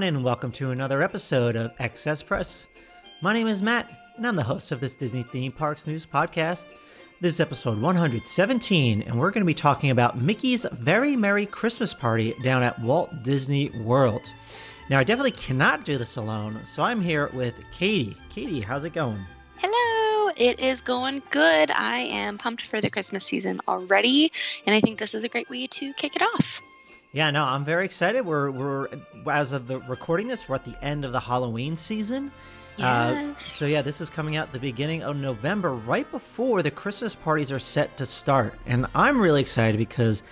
Everyone, and welcome to another episode of Excess Press. My name is Matt, and I'm the host of this Disney Theme Parks News podcast. This is episode 117, and we're going to be talking about Mickey's Very Merry Christmas Party down at Walt Disney World. Now, I definitely cannot do this alone, so I'm here with Katie. Katie, how's it going? Hello, it is going good. I am pumped for the Christmas season already, and I think this is a great way to kick it off. Yeah, no, I'm very excited. We're we're as of the recording this, we're at the end of the Halloween season. Uh, Yes. so yeah, this is coming out the beginning of November, right before the Christmas parties are set to start, and I'm really excited because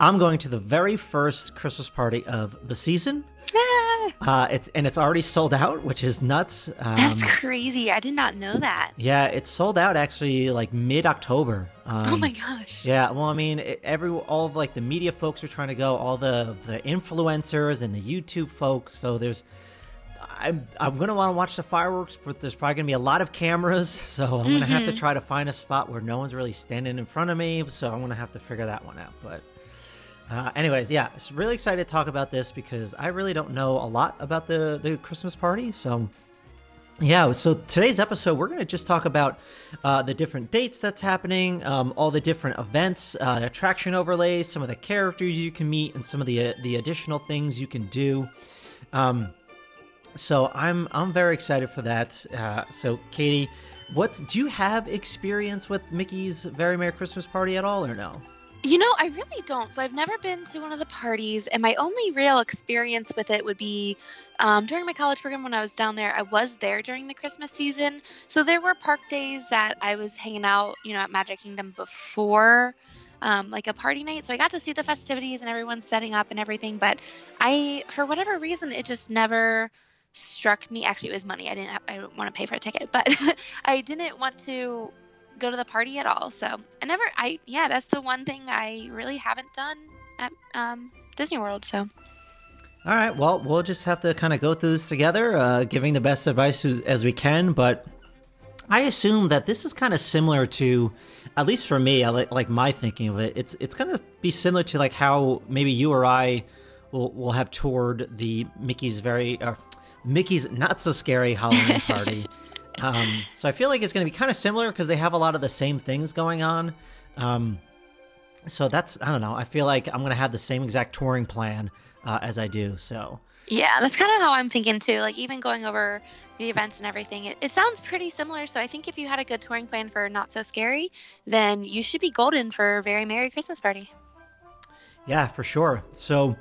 I'm going to the very first Christmas party of the season. Uh, it's and it's already sold out, which is nuts. Um, that's crazy. I did not know that. yeah, it's sold out actually like mid October. Um, oh my gosh. Yeah, well, I mean, it, every all of like the media folks are trying to go, all the the influencers and the YouTube folks. So there's, I'm I'm gonna want to watch the fireworks, but there's probably gonna be a lot of cameras. So I'm gonna have to try to find a spot where no one's really standing in front of me. So I'm gonna have to figure that one out. But uh, anyways, yeah, really excited to talk about this because I really don't know a lot about the the Christmas party. So yeah, so today's episode, we're going to just talk about uh, the different dates that's happening, um, all the different events, uh, attraction overlays, some of the characters you can meet, and some of the uh, the additional things you can do. Um, so I'm I'm very excited for that. Uh, so Katie, what do you have experience with Mickey's Very Merry Christmas Party at all, or no? You know, I really don't. So I've never been to one of the parties, and my only real experience with it would be um, during my college program when I was down there. I was there during the Christmas season, so there were park days that I was hanging out, you know, at Magic Kingdom before. Um, like a party night, so I got to see the festivities and everyone setting up and everything. But I, for whatever reason, it just never struck me. Actually, it was money. I didn't. Have, I didn't want to pay for a ticket, but I didn't want to go to the party at all. So I never, I, yeah, that's the one thing I really haven't done at um, Disney World. So All right, well, we'll just have to kind of go through this together, uh, giving the best advice as we can. But I assume that this is kind of similar to, at least for me, I like, like my thinking of it. It's it's going to be similar to like how maybe you or I will will have toured the Mickey's very uh, Mickey's not so scary Halloween party. Um, so I feel like it's going to be kind of similar because they have a lot of the same things going on. Um, so that's I don't know. I feel like I'm going to have the same exact touring plan uh, as I do. So yeah, that's kind of how I'm thinking too. Like even going over the events and everything, it, it sounds pretty similar. So I think if you had a good touring plan for Not So Scary, then you should be golden for Very Merry Christmas Party. Yeah, for sure. So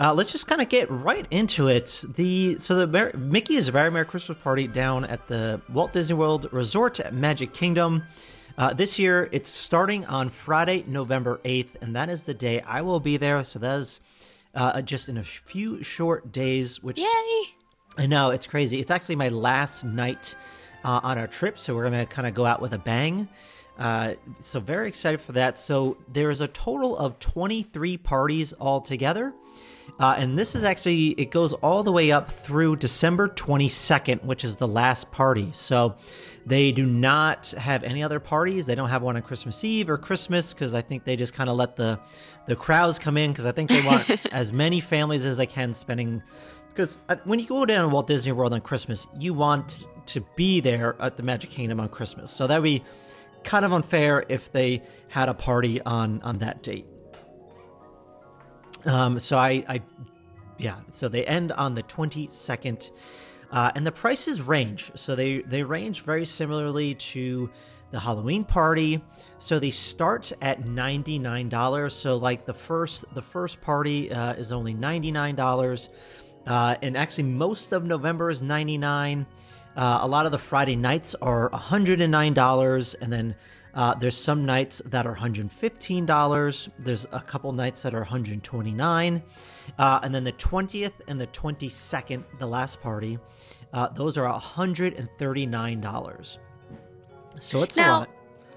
uh, let's just kind of get right into it. The so the Mer- Mickey is a very Merry Christmas party down at the Walt Disney World Resort at Magic Kingdom. Uh, this year, it's starting on Friday, November eighth, and that is the day I will be there. So that is uh, just in a few short days, which Yay! I know it's crazy. It's actually my last night uh, on our trip, so we're gonna kind of go out with a bang. Uh, so very excited for that. So there is a total of 23 parties altogether. Uh, and this is actually it goes all the way up through December 22nd, which is the last party. So they do not have any other parties. They don't have one on Christmas Eve or Christmas because I think they just kind of let the the crowds come in because I think they want as many families as they can spending. Because when you go down to Walt Disney World on Christmas, you want to be there at the Magic Kingdom on Christmas. So that would be kind of unfair if they had a party on on that date. Um, so I, I, yeah. So they end on the twenty second. uh, and the prices range. So they they range very similarly to the Halloween party. So they start at ninety nine dollars. So like the first the first party uh, is only ninety nine dollars, uh, and actually most of November is ninety nine. Uh, a lot of the Friday nights are hundred and nine dollars, and then uh, there's some nights that are $115. There's a couple nights that are 129. Uh, and then the 20th and the 22nd, the last party, uh, those are $139. So it's Now- a lot.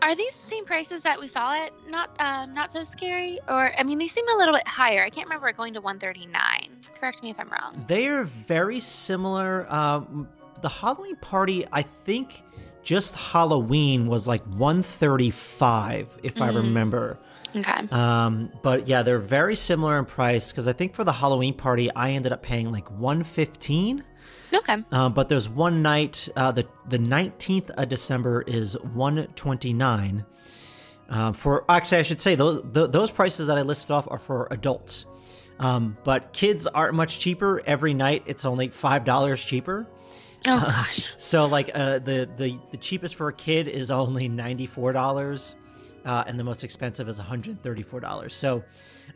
Are these the same prices that we saw it? Not um, not so scary, or I mean, they seem a little bit higher. I can't remember it going to 139. Correct me if I'm wrong. They are very similar. Um, the Halloween party, I think just Halloween was like 135, if I Mhm. remember. Okay. Um, but yeah, they're very similar in price because I think for the Halloween party, I ended up paying like 115. Okay. Uh, but there's one night, uh, the the 19th of December is 129. Um, for actually, I should say those th- those prices that I listed off are for adults. Um, but kids aren't much cheaper. Every night, it's only five dollars cheaper. Oh gosh. So like uh, the the the cheapest for a kid is only ninety four dollars, uh, and the most expensive is one hundred thirty four dollars. So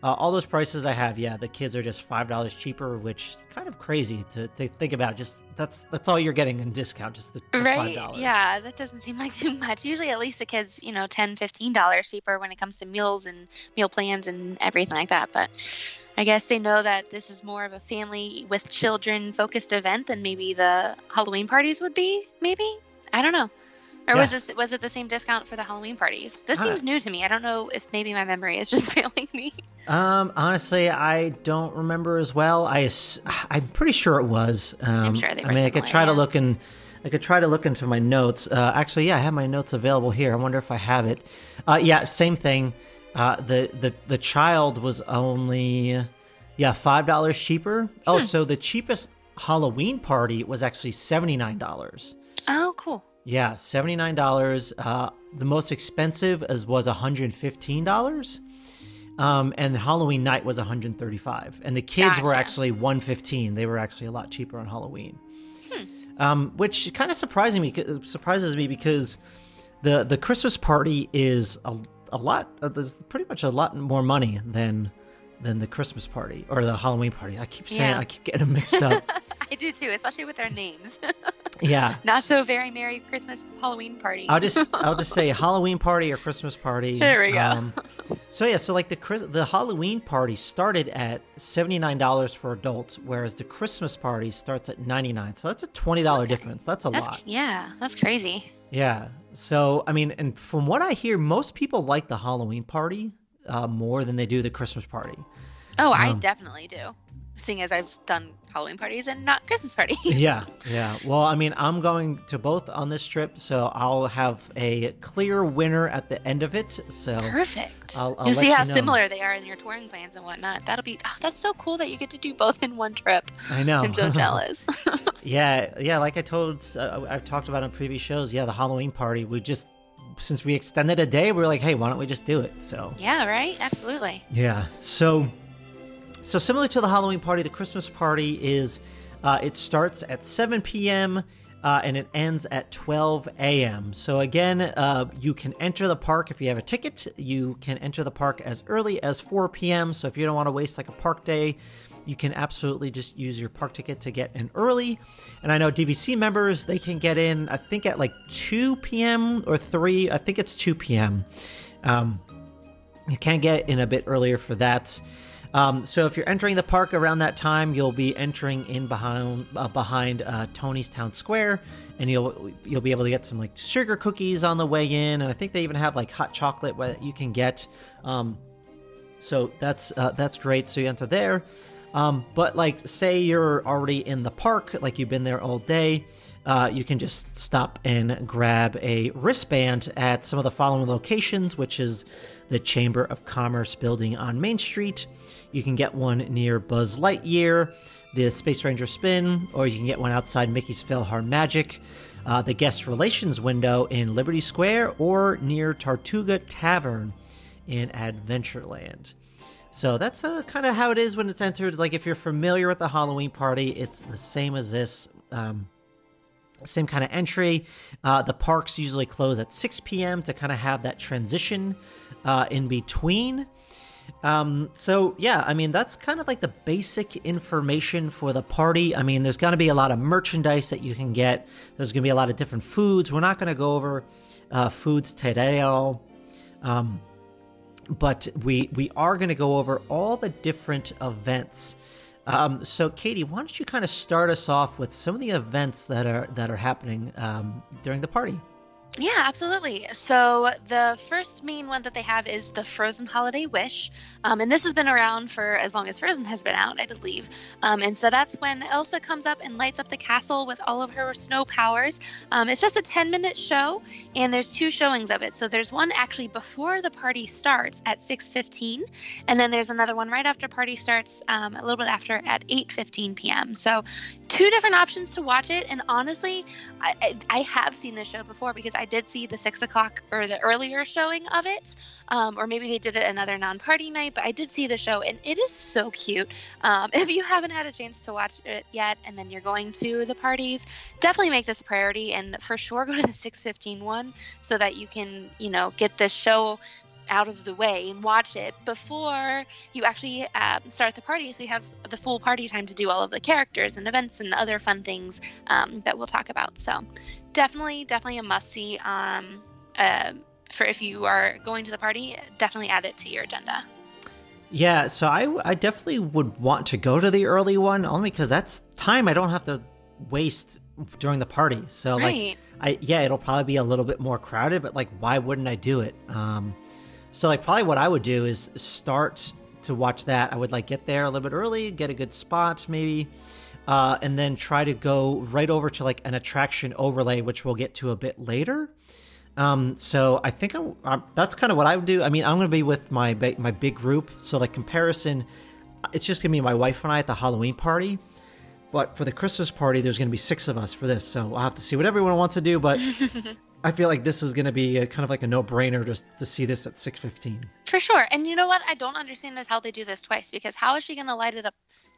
uh, all those prices I have, yeah, the kids are just five dollars cheaper, which kind of crazy to, to think about. Just that's that's all you're getting in discount, just the, the Right. $5. Yeah, that doesn't seem like too much. Usually, at least the kids, you know, 10 dollars cheaper when it comes to meals and meal plans and everything like that. But I guess they know that this is more of a family with children focused event than maybe the Halloween parties would be. Maybe I don't know. Or was this was it the same discount for the Halloween parties? This Uh, seems new to me. I don't know if maybe my memory is just failing me. Um, honestly, I don't remember as well. I I'm pretty sure it was. Um, sure they were I mean, I could similar, try to look in. I could try to look into my notes. Uh, actually, yeah, I have my notes available here. I wonder if I have it. Uh, yeah, same thing. Uh, the the the child was only yeah five dollars cheaper. Oh, so the cheapest Halloween party was actually seventy nine dollars. Oh, cool. Yeah, seventy nine dollars. Uh, the most expensive as was one hundred fifteen dollars. Um, and the Halloween night was 135, and the kids were actually 115. They were actually a lot cheaper on Halloween, Hmm. um, which kind of surprising me surprises me because the the Christmas party is a, a lot. Uh, there's pretty much a lot more money than than the Christmas party or the Halloween party. I keep saying Yeah. I keep getting them mixed up. I do too, especially with their names. yeah, Not so very Merry Christmas Halloween party. I'll just I'll just say Halloween party or Christmas party. There we go. Um, so yeah, so like the Chris- the Halloween party started at seventy nine dollars for adults, whereas the Christmas party starts at ninety nine. So that's a twenty dollar Okay. difference. That's a That's lot. yeah, that's crazy. Yeah. So I mean, and from what I hear, most people like the Halloween party uh, more than they do the Christmas party. Oh, I Um, definitely do. Seeing as I've done Halloween parties and not Christmas parties. Yeah, yeah. Well, I mean, I'm going to both on this trip, so I'll have a clear winner at the end of it. So Perfect. I'll- I'll you see you how know. similar they are in your touring plans and whatnot. That'll be oh, that's so cool that you get to do both in one trip. I know. I'm so jealous. Yeah, yeah. Like I told, uh, I've talked about on previous shows. Yeah, the Halloween party. We just since we extended a day, we were like, hey, why don't we just do it? So yeah, right? Absolutely. yeah. So so similar to the Halloween party, the Christmas party is uh, it starts at 7 p.m. Uh, and it ends at 12 a.m. So again, uh, you can enter the park if you have a ticket. You can enter the park as early as 4 p.m. So if you don't want to waste like a park day, you can absolutely just use your park ticket to get in early. And I know DVC members they can get in. I think at like 2 p.m. or 3. I think it's 2 p.m. Um, you can get in a bit earlier for that. Um, so if you're entering the park around that time, you'll be entering in behind uh, behind uh, Tony's Town Square, and you'll you'll be able to get some like sugar cookies on the way in, and I think they even have like hot chocolate that you can get. Um, so that's uh, that's great. So you enter there. Um, but like, say you're already in the park, like you've been there all day, uh, you can just stop and grab a wristband at some of the following locations, which is the Chamber of Commerce building on Main Street. You can get one near Buzz Lightyear, the Space Ranger Spin, or you can get one outside Mickey's PhilharMagic, uh, the Guest Relations window in Liberty Square, or near Tortuga Tavern in Adventureland. So that's uh, kind of how it is when it's entered. Like if you're familiar with the Halloween party, it's the same as this. Um, same kind of entry. Uh, the parks usually close at 6 p.m. to kind of have that transition uh, in between. Um, so yeah, I mean that's kind of like the basic information for the party. I mean, there's going to be a lot of merchandise that you can get. There's going to be a lot of different foods. We're not going to go over uh, foods today, all, um, but we we are going to go over all the different events. Um, so, Katie, why don't you kind of start us off with some of the events that are that are happening um, during the party? Yeah, absolutely. So the first main one that they have is the Frozen Holiday Wish, um, and this has been around for as long as Frozen has been out, I believe. Um, and so that's when Elsa comes up and lights up the castle with all of her snow powers. Um, it's just a 10-minute show, and there's two showings of it. So there's one actually before the party starts at 6:15, and then there's another one right after party starts, um, a little bit after at 8:15 p.m. So two different options to watch it. And honestly, I, I, have seen this show before because I did see the six o'clock or the earlier showing of it, um, or maybe they did it another non-party night. But I did see the show, and it is so cute. Um, if you haven't had a chance to watch it yet, and then you're going to the parties, definitely make this a priority, and for sure go to the 6:15 one so that you can, you know, get this show out of the way and watch it before you actually um, start the party. So you have the full party time to do all of the characters and events and other fun things um, that we'll talk about. So definitely definitely a must see um, uh, for if you are going to the party definitely add it to your agenda. Yeah so I, I definitely would want to go to the early one only because that's time i don't have to waste during the party. So right. like i yeah it'll probably be a little bit more crowded but like why wouldn't i do it? Um so like probably what I would do is start to watch that. I would like get there a little bit early, get a good spot maybe, uh, and then try to go right over to like an attraction overlay, which we'll get to a bit later. Um, so I think I, I, that's kind of what I would do. I mean, I'm going to be with my my big group, so like comparison, it's just going to be my wife and I at the Halloween party. But for the Christmas party, there's going to be six of us for this, so I'll have to see what everyone wants to do. But I feel like this is going to be a, kind of like a no-brainer just to see this at 6:15. For sure. And you know what? I don't understand is how they do this twice because how is she going to light it up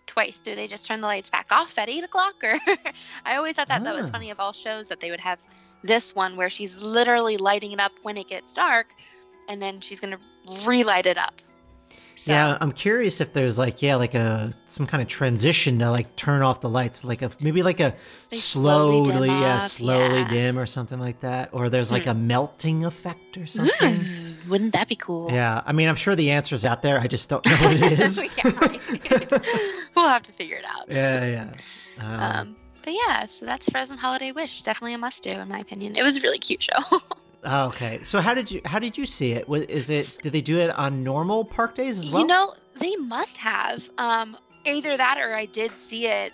twice? Do they just turn the lights back off at eight o'clock? Or I always thought that ah. that was ah. funny of all shows that they would have this one where she's literally lighting it up when it gets dark, and then she's going to relight it up. So. Yeah, I'm curious if there's like yeah, like a some kind of transition to like turn off the lights, like a maybe like a they slowly, slowly yeah, off, slowly yeah. dim or something like that, or there's like mm. a melting effect or something. Mm, wouldn't that be cool? Yeah, I mean, I'm sure the answer's out there. I just don't know what it is. we'll have to figure it out. Yeah, yeah. Um, um, but yeah, so that's Frozen Holiday Wish. Definitely a must do, in my opinion. It was a really cute show. Oh, okay. So how did you how did you see it? Was is it did they do it on normal park days as well? You know, they must have. Um, either that or I did see it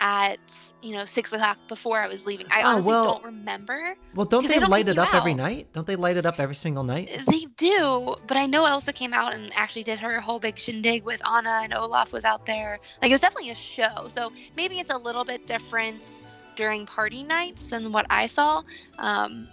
at you know six o'clock before I was leaving. I oh, honestly well, don't remember. Well, don't they, they don't light it up out. every night? Don't they light it up every single night? They do, but I know Elsa came out and actually did her whole big shindig with Anna and Olaf was out there. Like it was definitely a show. So maybe it's a little bit different during party nights than what I saw. Um,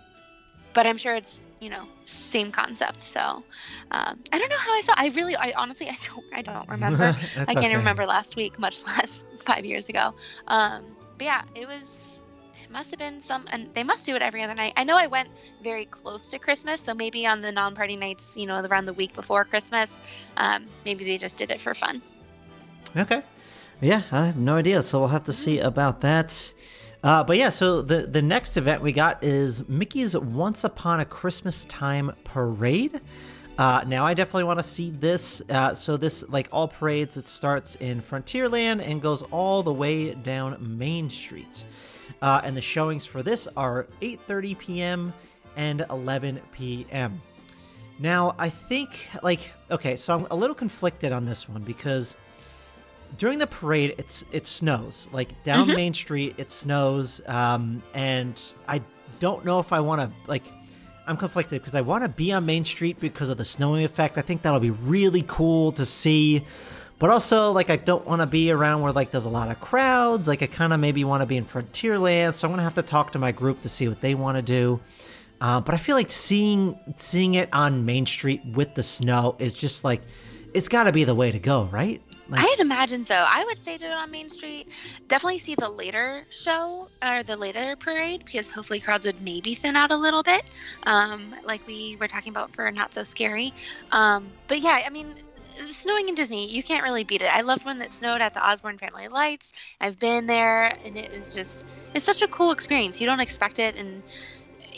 but I'm sure it's you know same concept. So um, I don't know how I saw. I really, I honestly, I don't, I don't remember. I can't okay. remember last week, much less five years ago. Um, but yeah, it was. It must have been some, and they must do it every other night. I know I went very close to Christmas, so maybe on the non-party nights, you know, around the week before Christmas, um, maybe they just did it for fun. Okay. Yeah, I have no idea, so we'll have to see about that. Uh, but yeah, so the the next event we got is Mickey's Once Upon a Christmas Time Parade. Uh, now I definitely want to see this. Uh, so this, like all parades, it starts in Frontierland and goes all the way down Main Street. Uh, and the showings for this are 8:30 p.m. and 11 p.m. Now I think like okay, so I'm a little conflicted on this one because during the parade it's it snows. Like down mm-hmm. main street it snows um, and i don't know if i want to like i'm conflicted because i want to be on main street because of the snowing effect. I think that'll be really cool to see. But also like i don't want to be around where like there's a lot of crowds. Like i kind of maybe want to be in frontierland so i'm gonna have to talk to my group to see what they want to do. Uh, but i feel like seeing seeing it on main street with the snow is just like it's got to be the way to go, right? Like, I'd imagine so. I would say do it on Main Street. Definitely see the later show or the later parade because hopefully crowds would maybe thin out a little bit, um, like we were talking about for Not So Scary. Um, but yeah, I mean, snowing in Disney, you can't really beat it. I loved when it snowed at the Osborne Family Lights. I've been there, and it was just, it's such a cool experience. You don't expect it, and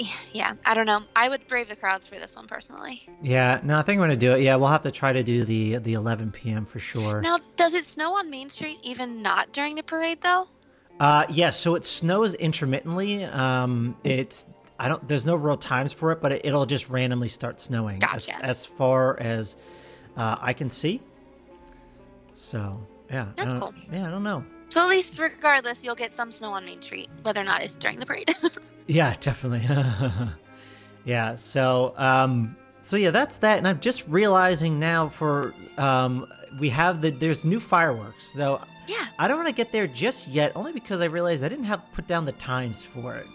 yeah, I don't know. I would brave the crowds for this one personally. Yeah, no, I think I'm gonna do it. Yeah, we'll have to try to do the the 11 p.m. for sure. Now, does it snow on Main Street even not during the parade though? Uh, yes. Yeah, so it snows intermittently. Um, it's I don't. There's no real times for it, but it, will just randomly start snowing gotcha. as, as far as uh, I can see. So yeah, that's cool. Yeah, I don't know. So at least, regardless, you'll get some snow on Main Street, whether or not it's during the parade. yeah, definitely. yeah. So, um, so yeah, that's that. And I'm just realizing now for um, we have the there's new fireworks. So yeah, I don't want to get there just yet, only because I realized I didn't have put down the times for it.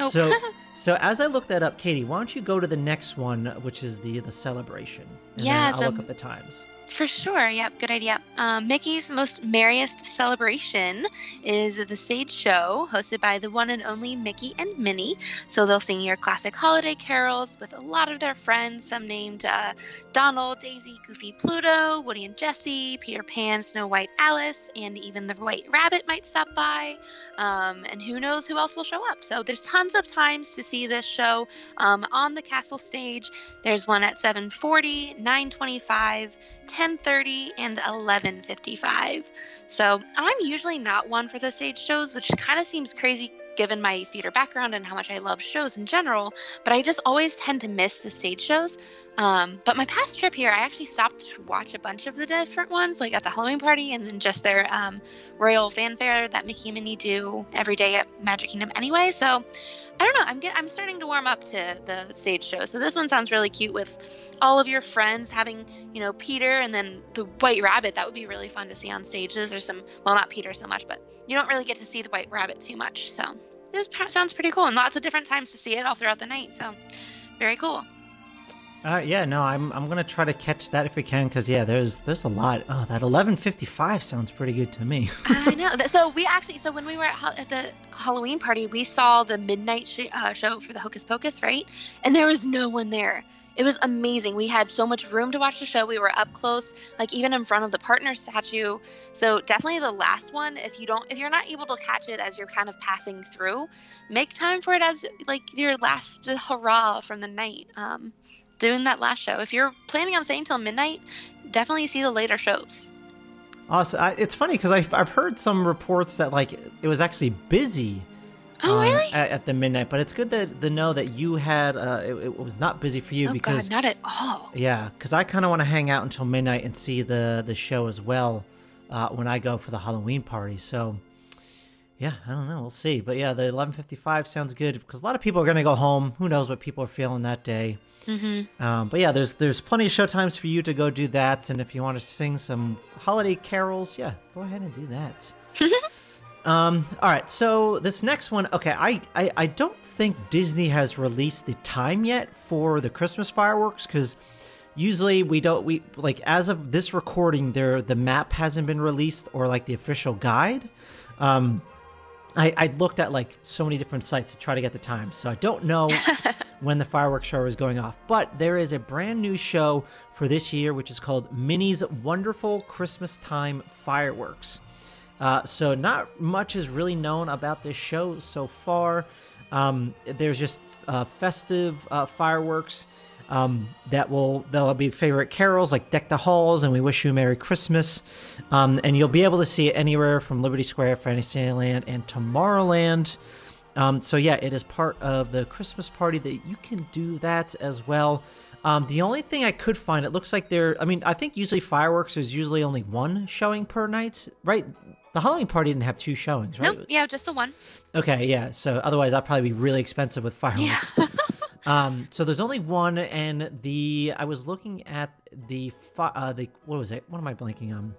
Oh. So, so as I look that up, Katie, why don't you go to the next one, which is the the celebration? And yeah, I'll look up the times. For sure. Yep. Good idea. Um, Mickey's Most Merriest Celebration is the stage show hosted by the one and only Mickey and Minnie. So they'll sing your classic holiday carols with a lot of their friends, some named uh, Donald, Daisy, Goofy, Pluto, Woody and Jesse, Peter Pan, Snow White, Alice, and even the White Rabbit might stop by. Um, and who knows who else will show up. So there's tons of times to see this show um, on the castle stage. There's one at 740, 925, 10:30 and 11:55. So, I'm usually not one for the stage shows, which kind of seems crazy given my theater background and how much I love shows in general, but I just always tend to miss the stage shows. Um, but my past trip here, I actually stopped to watch a bunch of the different ones, like at the Halloween party and then just their um, royal fanfare that Mickey and Minnie do every day at Magic Kingdom anyway. So I don't know. I'm get, I'm starting to warm up to the stage show. So this one sounds really cute with all of your friends having, you know, Peter and then the White Rabbit. That would be really fun to see on stage. Those are some, well, not Peter so much, but you don't really get to see the White Rabbit too much. So this sounds pretty cool and lots of different times to see it all throughout the night. So very cool. Uh, yeah, no, I'm I'm gonna try to catch that if we can, because yeah, there's there's a lot. Oh, that 11:55 sounds pretty good to me. I know. So we actually, so when we were at, at the Halloween party, we saw the midnight sh- uh, show for the Hocus Pocus, right? And there was no one there. It was amazing. We had so much room to watch the show. We were up close, like even in front of the partner statue. So definitely the last one. If you don't, if you're not able to catch it as you're kind of passing through, make time for it as like your last hurrah from the night. Um, doing that last show. If you're planning on staying till midnight, definitely see the later shows. Awesome. I, it's funny because I've, I've heard some reports that like it was actually busy. Oh, um, really? At, at, the midnight, but it's good to, to know that you had uh, it, it, was not busy for you oh, because God, not at all. Yeah, because I kind of want to hang out until midnight and see the the show as well uh, when I go for the Halloween party. So yeah, I don't know. We'll see. But yeah, the 11:55 sounds good because a lot of people are going to go home. Who knows what people are feeling that day? Mm-hmm. Um, but yeah, there's there's plenty of show times for you to go do that, and if you want to sing some holiday carols, yeah, go ahead and do that. um, all right, so this next one, okay, I, I I don't think Disney has released the time yet for the Christmas fireworks because usually we don't we like as of this recording, there the map hasn't been released or like the official guide. Um, I, I looked at like so many different sites to try to get the time, so I don't know when the fireworks show is going off. But there is a brand new show for this year, which is called Minnie's Wonderful Christmas Time Fireworks. Uh, so not much is really known about this show so far. Um, there's just uh, festive uh, fireworks um, that will there'll be favorite carols like "Deck the Halls" and "We Wish You a Merry Christmas," um, and you'll be able to see it anywhere from Liberty Square, Fantasyland, and Tomorrowland. Um, so yeah, it is part of the Christmas party that you can do that as well. Um, the only thing I could find, it looks like there. I mean, I think usually fireworks is usually only one showing per night, right? The Halloween party didn't have two showings, right? Nope. Yeah, just the one. Okay, yeah. So otherwise, that'd probably be really expensive with fireworks. Yeah. Um, so there's only one, and the I was looking at the uh, the what was it? What am I blanking on?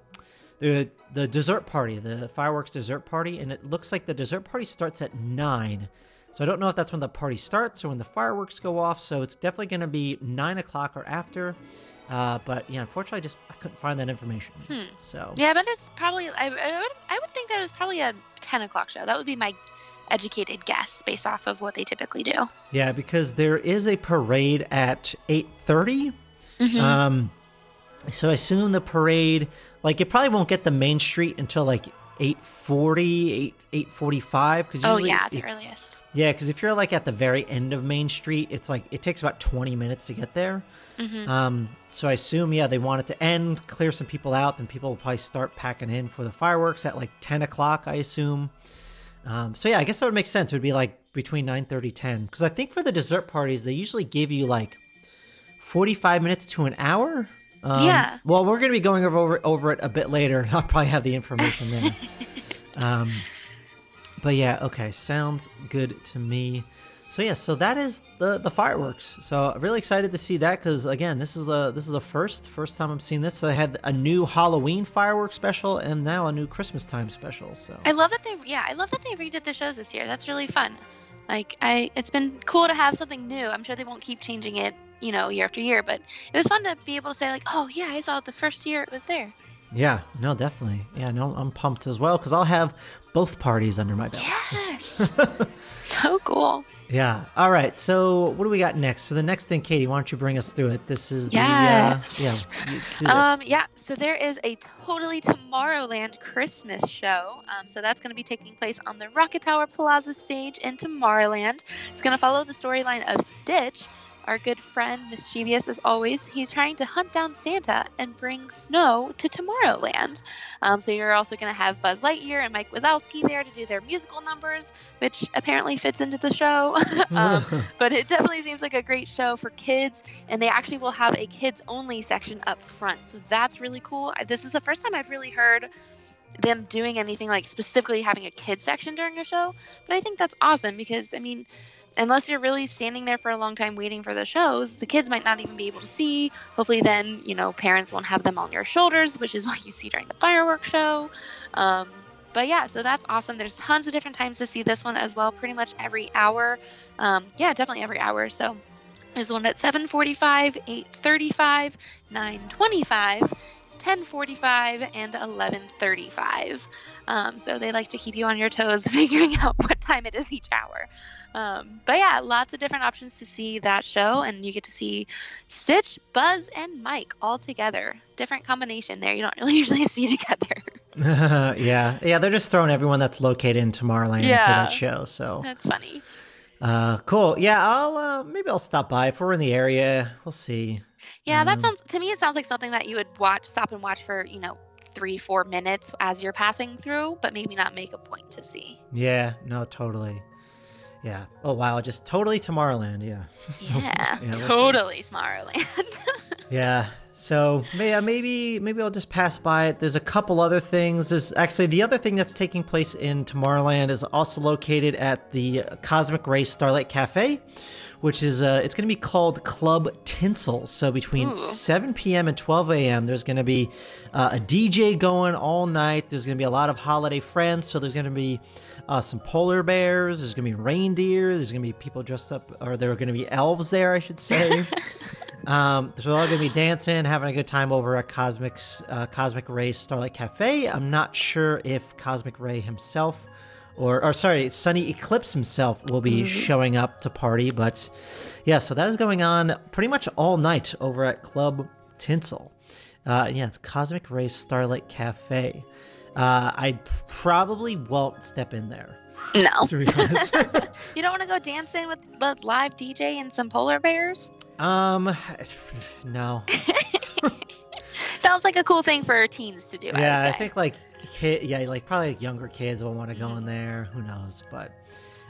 The the dessert party, the fireworks dessert party, and it looks like the dessert party starts at nine. So I don't know if that's when the party starts or when the fireworks go off. So it's definitely going to be nine o'clock or after. Uh, but yeah, unfortunately, I just I couldn't find that information. Hmm. So Yeah, but it's probably I, I would I would think that it was probably a ten o'clock show. That would be my educated guess based off of what they typically do. yeah, because there is a parade at eight thirty. Mhm. Um, so I assume the parade, like, it probably won't get the main street until like 840, 8, 845. Cause oh yeah, it- the earliest. yeah, because if you're like at the very end of Main Street, it's like it takes about 20 minutes to get there. hmm Um, so I assume, yeah, they want it to end, clear some people out, then people will probably start packing in for the fireworks at like 10 o'clock, I assume. Um, so yeah, I guess that would make sense. It would be like between 9.30, 10. Because I think for the dessert parties, they usually give you like 45 minutes to an hour. Um, Yeah. Well, we're going to be going over, over it a bit later, and I'll probably have the information there. um, but yeah, okay, sounds good to me. So yeah, so that is the the fireworks. So I'm really excited to see that because again, this is a this is a first first time I'm seeing this. So they had a new Halloween fireworks special and now a new Christmas time special. So I love that they yeah, I love that they redid the shows this year. That's really fun. Like I it's been cool to have something new. I'm sure they won't keep changing it, you know, year after year, but it was fun to be able to say like, "Oh, yeah, I saw it the first year it was there." yeah, no, definitely, yeah, no, I'm pumped as well because I'll have both parties under my belt. Yes. so cool. Yeah. All right. So what do we got next? So the next thing, Katie, why don't you bring us through it? This is Yes. the uh, yeah. you do this. Um, yeah, so there is a totally Tomorrowland Christmas show. Um, so that's going to be taking place on the Rocket Tower Plaza stage in Tomorrowland. It's going to follow the storyline of Stitch, our good friend, mischievous as always. He's trying to hunt down Santa and bring snow to Tomorrowland. Um, so you're also going to have Buzz Lightyear and Mike Wazowski there to do their musical numbers, which apparently fits into the show. um, but it definitely seems like a great show for kids and they actually will have a kids only section up front so that's really cool this is the first time i've really heard them doing anything like specifically having a kids section during a show but i think that's awesome because i mean unless you're really standing there for a long time waiting for the shows the kids might not even be able to see. Hopefully then you know parents won't have them on your shoulders which is what you see during the fireworks show. Um, but yeah so that's awesome. There's tons of different times to see this one as well pretty much every hour. Um, yeah definitely every hour. So there's one at 7:45, 8:35, 9:25, 10:45, and 11:35. Um, so they like to keep you on your toes, figuring out what time it is each hour. Um, but yeah, lots of different options to see that show, and you get to see Stitch, Buzz, and Mike all together. Different combination there. You don't really usually see together. yeah, yeah, they're just throwing everyone that's located in Tomorrowland into that show. So That's funny. uh, cool. Yeah, I'll uh, maybe I'll stop by if we're in the area. We'll see. Yeah, that mm. sounds to me. It sounds like something that you would watch, stop and watch for you know three, four minutes as you're passing through, but maybe not make a point to see. Yeah, no, totally. Yeah. Oh wow, just totally Tomorrowland. Yeah. So, yeah, see. totally Tomorrowland. Yeah. So yeah, uh, maybe maybe I'll just pass by it. There's a couple other things. There's actually the other thing that's taking place in Tomorrowland is also located at the Cosmic Ray Starlight Cafe, which is uh, it's going to be called Club Tinsel. So between Ooh. 7 p.m. and 12 a.m. there's going to be uh, a DJ going all night. There's going to be a lot of holiday friends. So there's going to be uh, some polar bears. There's going to be reindeer. There's going to be people dressed up, or there are going to be elves there, I should say. Um, so they're all gonna be dancing, having a good time over at Cosmic's uh, Cosmic Ray Starlight Cafe. I'm not sure if Cosmic Ray himself, or or sorry, Sunny Eclipse himself will be showing up to party. But yeah, so that is going on pretty much all night over at Club Tinsel. Uh, yeah, it's Cosmic Ray Starlight Cafe. Uh, I probably won't step in there. no, To be honest. you don't want to go dancing with the live DJ and some polar bears. um, no. Sounds like a cool thing for teens to do. yeah, I, I think like kid, yeah, like probably like younger kids will want to go in there. Who knows? But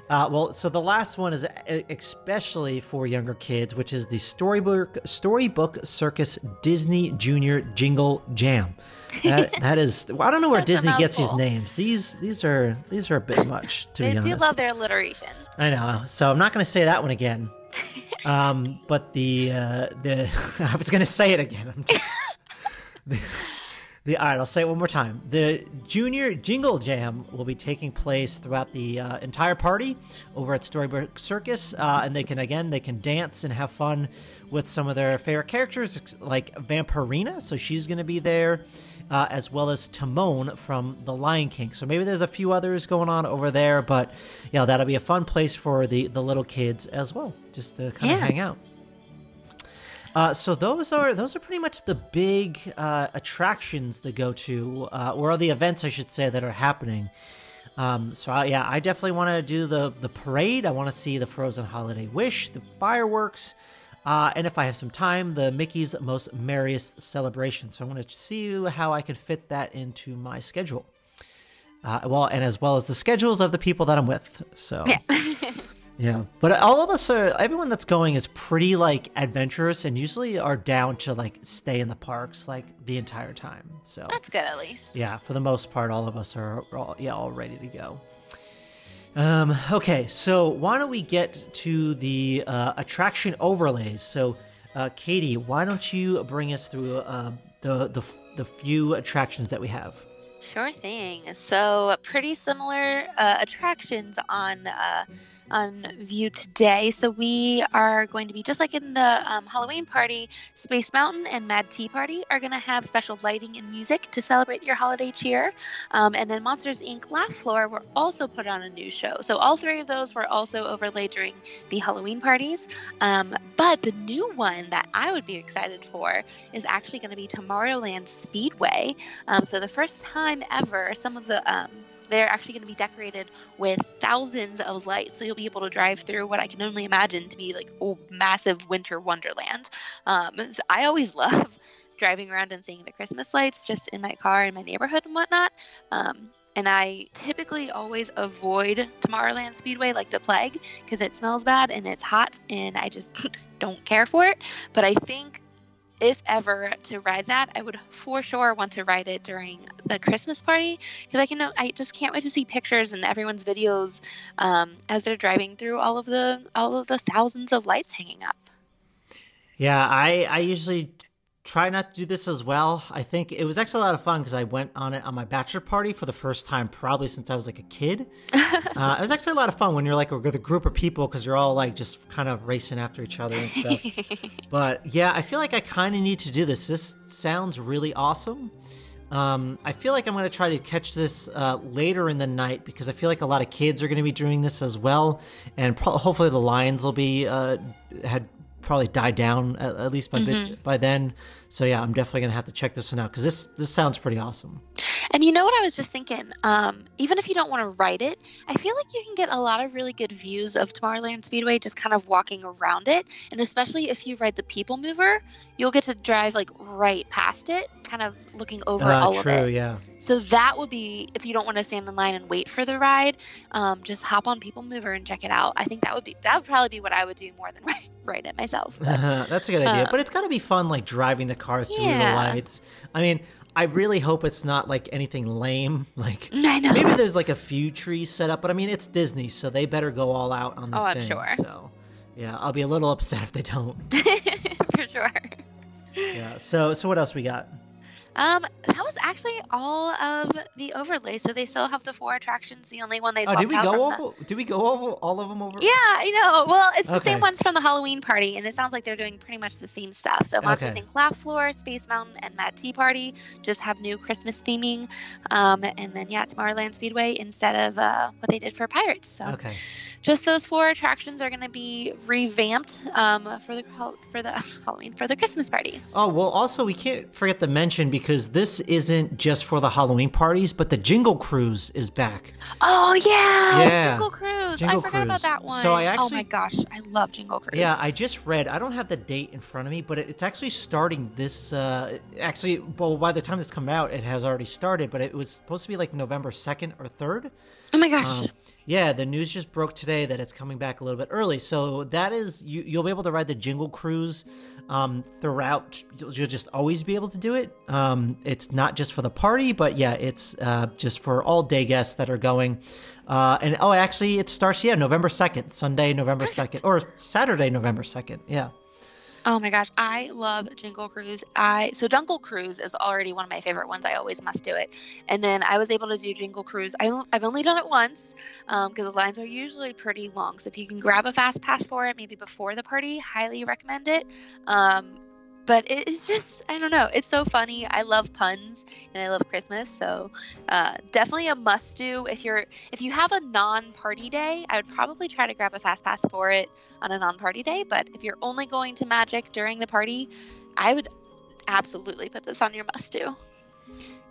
uh, well, so the last one is especially for younger kids, which is the storybook Storybook Circus Disney Junior Jingle Jam. That, that is, well, I don't know where Disney gets these names. These these are these are a bit much to me. they be do love their alliteration. I know. So I'm not going to say that one again. Um, but the uh, the I was going to say it again. I'm just the, all right. I'll say it one more time. The Junior Jingle Jam will be taking place throughout the uh, entire party over at Storybook Circus, uh, and they can again they can dance and have fun with some of their favorite characters like Vampirina, so she's going to be there, uh, as well as Timon from The Lion King. So maybe there's a few others going on over there, but yeah, that'll be a fun place for the the little kids as well, just to kind of Yeah. hang out. Uh, so those are those are pretty much the big uh, attractions to go to, uh, or the events, I should say, that are happening. Um, so I, yeah, I definitely want to do the the parade. I want to see the Frozen Holiday Wish, the fireworks, uh, and if I have some time, the Mickey's Most Merriest Celebration. So I'm going to see how I can fit that into my schedule. Uh, well, and as well as the schedules of the people that I'm with. So Yeah. yeah, but all of us are everyone that's going is pretty like adventurous and usually are down to like stay in the parks like the entire time. So That's good at least. yeah, for the most part, all of us are all, yeah all ready to go. Um, okay, so why don't we get to the uh, attraction overlays? So, uh, Katie, why don't you bring us through uh, the the the few attractions that we have? Sure thing. So pretty similar uh, attractions on uh, on view today. So we are going to be just like in the um, Halloween party. Space Mountain and Mad Tea Party are going to have special lighting and music to celebrate your holiday cheer. Um, and then Monsters Inc. Laugh Floor were also put on a new show. So all three of those were also overlaid during the Halloween parties. Um, but the new one that I would be excited for is actually going to be Tomorrowland Speedway. Um, so the first time ever, some of the um, they're actually going to be decorated with thousands of lights. So you'll be able to drive through what I can only imagine to be like a massive winter wonderland. Um, so I always love driving around and seeing the Christmas lights just in my car in my neighborhood and whatnot. Um, and I typically always avoid Tomorrowland Speedway like the plague because it smells bad and it's hot and I just don't care for it. But I think if ever to ride that, I would for sure want to ride it during the Christmas party because I can I just can't wait to see pictures and everyone's videos um, as they're driving through all of the all of the thousands of lights hanging up. Yeah, I I usually try not to do this as well. I think it was actually a lot of fun because I went on it on my bachelor party for the first time, probably since I was like a kid. uh, it was actually a lot of fun when you're like with a group of people because you're all like just kind of racing after each other and stuff. but yeah, I feel like I kind of need to do this. This sounds really awesome. Um, I feel like I'm going to try to catch this uh, later in the night because I feel like a lot of kids are going to be doing this as well, and pro- hopefully the lions will be uh, had probably died down at, at least by bit, mm-hmm. by then. So yeah, I'm definitely going to have to check this one out because this this sounds pretty awesome. And you know what I was just thinking? Um, even if you don't want to ride it, I feel like you can get a lot of really good views of Tomorrowland Speedway just kind of walking around it. And especially if you ride the People Mover, you'll get to drive like right past it, kind of looking over Uh, all true, of it. True, yeah. So that would be if you don't want to stand in line and wait for the ride, um, just hop on People Mover and check it out. I think that would be that would probably be what I would do more than ride, ride it myself. But- That's a good idea. But it's got to be fun, like driving the car through Yeah. the lights. I mean, I really hope it's not like anything lame. Like maybe there's like a few trees set up, but I mean, it's Disney, so they better go all out on this Oh, I'm thing. sure. So yeah, I'll be a little upset if they don't. for sure. Yeah. So so what else we got? Um, that was actually all of the overlay. So they still have the four attractions. The only one they Oh, did we go over? Did we go over all of them over? Yeah, I know. Well, it's the same ones from the Halloween party, and it sounds like they're doing pretty much the same stuff. So Monsters Okay. Inc. Laugh Floor, Space Mountain, and Mad Tea Party just have new Christmas theming. Um, and then yeah, Tomorrowland Speedway instead of uh, what they did for Pirates. So Okay. just those four attractions are going to be revamped um, for the for the Halloween for the Christmas parties. Oh well, also we can't forget to mention because this isn't just for the Halloween parties, but the Jingle Cruise is back. Oh yeah, Yeah. Jingle Cruise. Jingle I forgot about that one. So I oh my gosh, I love Jingle Cruise. Yeah, I just read. I don't have the date in front of me, but it, it's actually starting this. Uh, actually, well, by the time this come out, it has already started. But it was supposed to be like November second or third. oh my gosh. Um, yeah, the news just broke today that it's coming back a little bit early. So that is you, you'll be able to ride the Jingle Cruise um, throughout. You'll just always be able to do it. Um, it's not just for the party, but yeah, it's uh, just for all day guests that are going. Uh, and oh, actually, it starts yeah November second, Sunday, November second, or Saturday, November second. Yeah. Oh my gosh, I love Jingle Cruise. I so Jungle Cruise is already one of my favorite ones. I always must do it. And then I was able to do Jingle Cruise. I, I've only done it once because um, the lines are usually pretty long. So if you can grab a fast pass for it, maybe before the party, highly recommend it. Um, but it's just I don't know. It's so funny. I love puns and I love Christmas, so uh, definitely a must do. If you're if you have a non party day, I would probably try to grab a fast pass for it on a non party day. But if you're only going to Magic during the party, I would absolutely put this on your must do.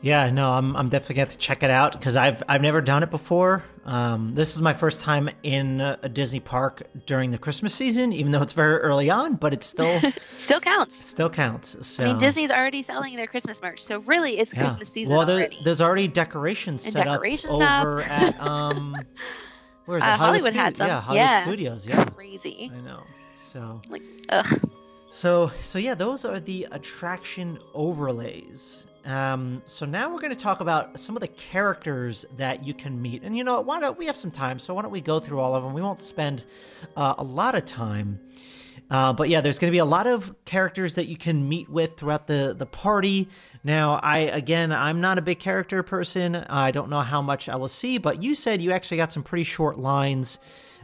Yeah, no, I'm I'm definitely going to have to check it out because I've I've never done it before. Um, this is my first time in a Disney park during the Christmas season, even though it's very early on, but it still still counts. Still counts. So. I mean, Disney's already selling their Christmas merch, so really, it's yeah. Christmas season well, there, already. there's already decorations and set decorations up over at um, where is it? Uh, Hollywood, had some. Yeah, Hollywood yeah. Studios. Yeah, crazy. I know. So like, ugh. So so yeah, those are the attraction overlays. Um, so now we're going to talk about some of the characters that you can meet. And you know, why don't we have some time? So why don't we go through all of them? We won't spend uh, a lot of time. Uh, but yeah, there's going to be a lot of characters that you can meet with throughout the the party. Now, I again, I'm not a big character person. I don't know how much I will see, but you said you actually got some pretty short lines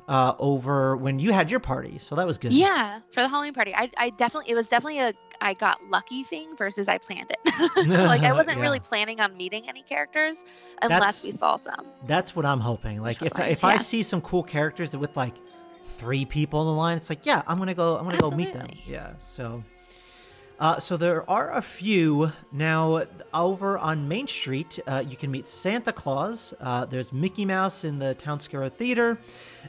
uh, over when you had your party, so that was good. Yeah, for the Halloween party, I, I definitely it was definitely a I got lucky thing versus I planned it. like I wasn't Yeah. really planning on meeting any characters unless That's- we saw some. That's what I'm hoping. Like if Short if lines, I see some cool characters with like three people in the line, it's like yeah, I'm gonna go. I'm gonna go meet them. Yeah. So. Uh, so there are a few now over on Main Street. Uh, you can meet Santa Claus. Uh, there's Mickey Mouse in the Town Square Theater,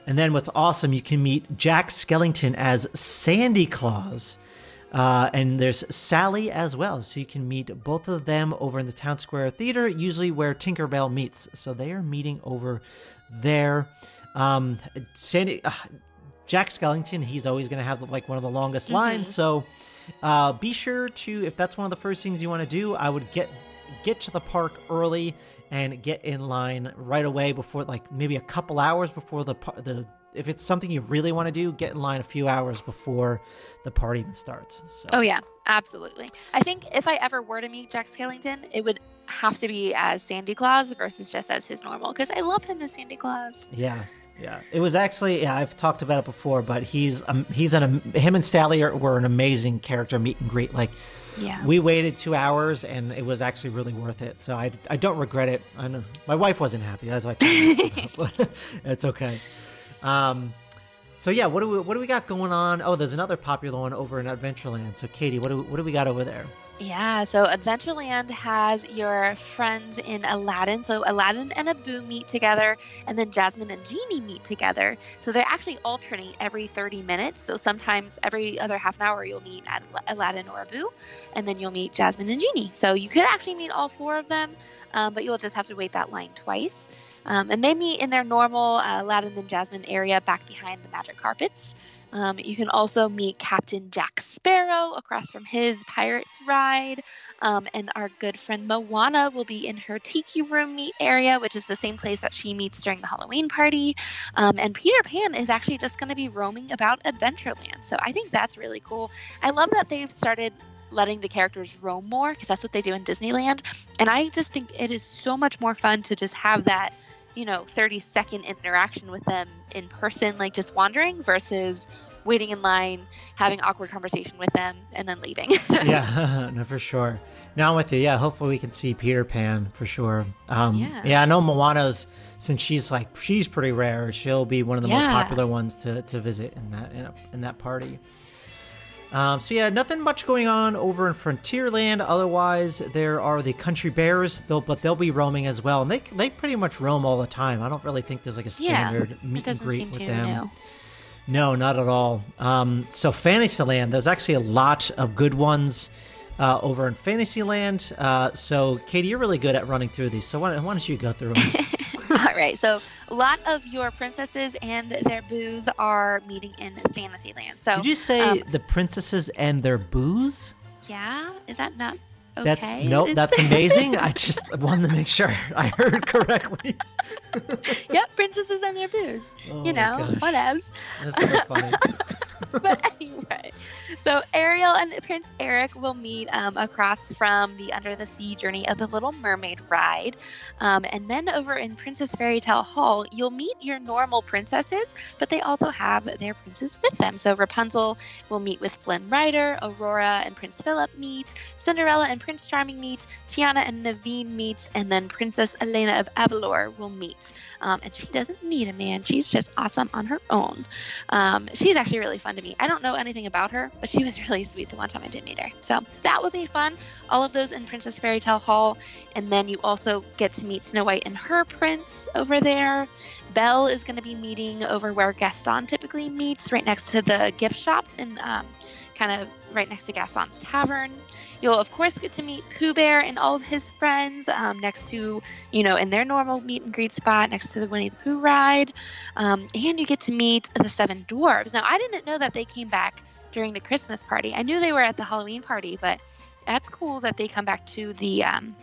and then what's awesome, you can meet Jack Skellington as Sandy Claus. Uh, and there's Sally as well. So you can meet both of them over in the Town Square Theater, usually where Tinkerbell meets. So they are meeting over there. Um, Sandy, uh, Jack Skellington, he's always going to have like one of the longest lines. So uh, be sure to, if that's one of the first things you want to do, I would get get to the park early and get in line right away before, like maybe a couple hours before the the. If it's something you really want to do, get in line a few hours before the party even starts. So. Oh yeah, absolutely. I think if I ever were to meet Jack Skellington, it would have to be as Sandy Claus versus just as his normal because I love him as Sandy Claus. Yeah, yeah. It was actually yeah. I've talked about it before, but he's um, he's an um, him and Sally are, were an amazing character meet and greet. Like Yeah. we waited two hours, and it was actually really worth it. So I I don't regret it. I know my wife wasn't happy. That's why. I but it's okay. Um. So yeah, what do we what do we got going on? Oh, there's another popular one over in Adventureland. So Katie, what do we, what do we got over there? Yeah, so Adventureland has your friends in Aladdin. So Aladdin and Abu meet together, and then Jasmine and Genie meet together. So they actually alternate every 30 minutes. So sometimes every other half an hour you'll meet Ad- Aladdin or Abu, and then you'll meet Jasmine and Genie. So you could actually meet all four of them, um, but you'll just have to wait that line twice. Um, and they meet in their normal uh, Aladdin and Jasmine area back behind the magic carpets. Um, you can also meet Captain Jack Sparrow across from his Pirates ride. Um, and our good friend Moana will be in her Tiki Room meet area, which is the same place that she meets during the Halloween party. Um, and Peter Pan is actually just going to be roaming about Adventureland. So I think that's really cool. I love that they've started letting the characters roam more because that's what they do in Disneyland. And I just think it is so much more fun to just have that you know 30 second interaction with them in person like just wandering versus waiting in line having awkward conversation with them and then leaving yeah, no, for sure. Now I'm with you. Yeah, hopefully we can see Peter Pan for sure. Um, Yeah. yeah, I know Moana's since she's like she's pretty rare. She'll be one of the more popular ones to, to visit in that in, a, in that party. Um, so yeah, nothing much going on over in Frontierland. Otherwise, there are the Country Bears, they'll, but they'll be roaming as well, and they they pretty much roam all the time. I don't really think there's like a standard it meet and greet with them. No, not at all. Um, so Fantasyland, there's actually a lot of good ones uh, over in Fantasyland. Uh, so Katie, you're really good at running through these. So why, why don't you go through them? all right so a lot of your princesses and their boos are meeting in fantasyland so Did you say um, the princesses and their booze? yeah is that not Okay. That's nope. Is- That's amazing. I just wanted to make sure I heard correctly. yep, princesses and their booze. Oh you know, gosh. whatevs. That's so funny. but anyway, so Ariel and Prince Eric will meet um, across from the Under the Sea Journey of the Little Mermaid ride. Um, and then over in Princess Fairy Tale Hall, you'll meet your normal princesses, but they also have their princes with them. So Rapunzel will meet with Flynn Rider, Aurora and Prince Philip meet, Cinderella and Prince Charming meet, Tiana and Naveen meet, and then Princess Elena of Avalor will meet. Um, and she doesn't need a man, she's just awesome on her own. Um, she's actually really fun to meet. I don't know anything about her, but she was really sweet the one time I did meet her. So that would be fun. All of those in Princess Fairy Tale Hall. And then you also get to meet Snow White and her prince over there. Belle is going to be meeting over where Gaston typically meets, right next to the gift shop and um, kind of right next to Gaston's tavern. You'll, of course, get to meet Pooh Bear and all of his friends um, next to, you know, in their normal meet and greet spot next to the Winnie the Pooh ride. Um, and you get to meet the seven dwarves. Now, I didn't know that they came back during the Christmas party. I knew they were at the Halloween party, but that's cool that they come back to the um,